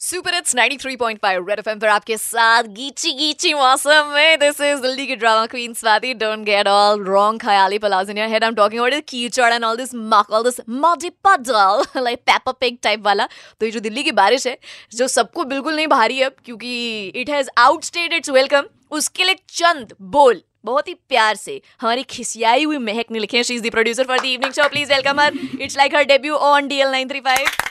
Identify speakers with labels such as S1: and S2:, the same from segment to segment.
S1: Super it's 93.5 red FM पर आपके साथ गीची गीची मौसम में। दिस इज़ दिल्ली की drama queen Swati. Don't get all wrong Khyali पलाज your head I am talking about कीचड़ and all this muck all this muddy puddle like Peppa Pig type वाला तो ये जो दिल्ली की बारिश है, जो सबको बिल्कुल नहीं भारी है, क्योंकि it has outstayed its welcome उसके लिए चंद बोल, बहुत ही प्यार से हमारी खिसियाई हुई महक ने लिखे she is the producer for the evening show please welcome her it's like her debut on DL 935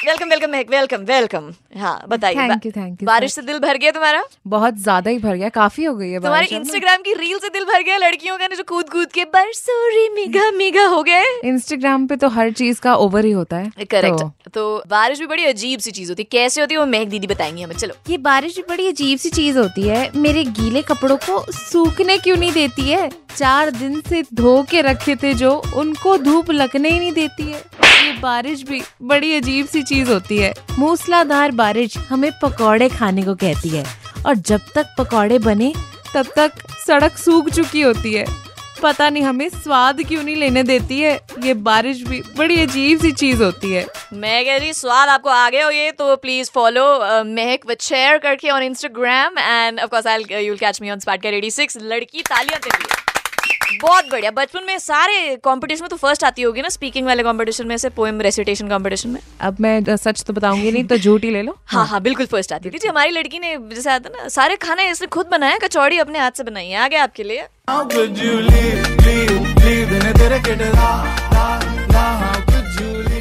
S1: welcome welcome Mehak welcome welcome. हाँ बताइए
S2: थैंक यू थैंक यू
S1: बारिश से दिल भर गया तुम्हारा?
S2: बहुत ज़्यादा ही भर गया काफ़ी हो गई है
S1: तुम्हारे। इंस्टाग्राम की रील से दिल भर गया लड़कियों का जो कूद कूद के बरसोरी मिगा मिगा हो गए।
S2: इंस्टाग्राम पे तो हर चीज़ का ओवर ही होता है
S1: करेक्ट
S2: तो
S1: तो बारिश भी बड़ी अजीब सी चीज़ होती है। कैसे होती है वो महक दीदी बताएँगी हमें। चलो।
S2: ये बारिश भी बड़ी अजीब सी चीज़ होती है मेरे गीले कपड़ों को सूखने क्यों नहीं देती है? चार दिन से धो के रखे थे जो उनको धूप लगने ही नहीं देती है। बारिश भी बड़ी अजीब सी चीज़ होती है। मूसलाधार बारिश हमें पकौड़े खाने को कहती है और जब तक पकौड़े बने, तब तक सड़क सूख चुकी होती है। पता नहीं हमें स्वाद क्यों नहीं लेने देती है। ये बारिश भी बड़ी अजीब सी चीज़ होती है।
S1: मैं कह रही स्वाद आपको आ गए हो ये तो please follow Mehak with share करके on Instagram and of course I will catch me on spot cat 86 लड़की तालियाँ लिए बहुत बढ़िया। बचपन में सारे कंपटीशन में तो फ़र्स्ट आती होगी ना स्पीकिंग वाले कंपटीशन में से पोएम रेसिटेशन कंपटीशन में।
S2: अब मैं सच तो बताऊँगी नहीं तो झूठ ही ले लो।
S1: हाँ हाँ बिल्कुल फ़र्स्ट आती थी जी हमारी लड़की ने जैसे आता ना सारे खाने इसने खुद बनाया कचौड़ी अपने हाथ से बनाई है। आगे आपके लिए।
S3: leave?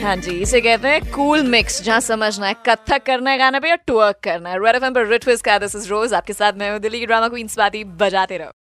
S1: हाँ जी इसे कहते हैं कूल मिक्स जहाँ समझना है कथक करना है गाने पे या टवर्क करना है। रेड एफएम पर रिट का दिस इज़ रोज आपके साथ मैं हूँ दिल्ली की ड्रामा क्वीन स्वाति बजाते रहो।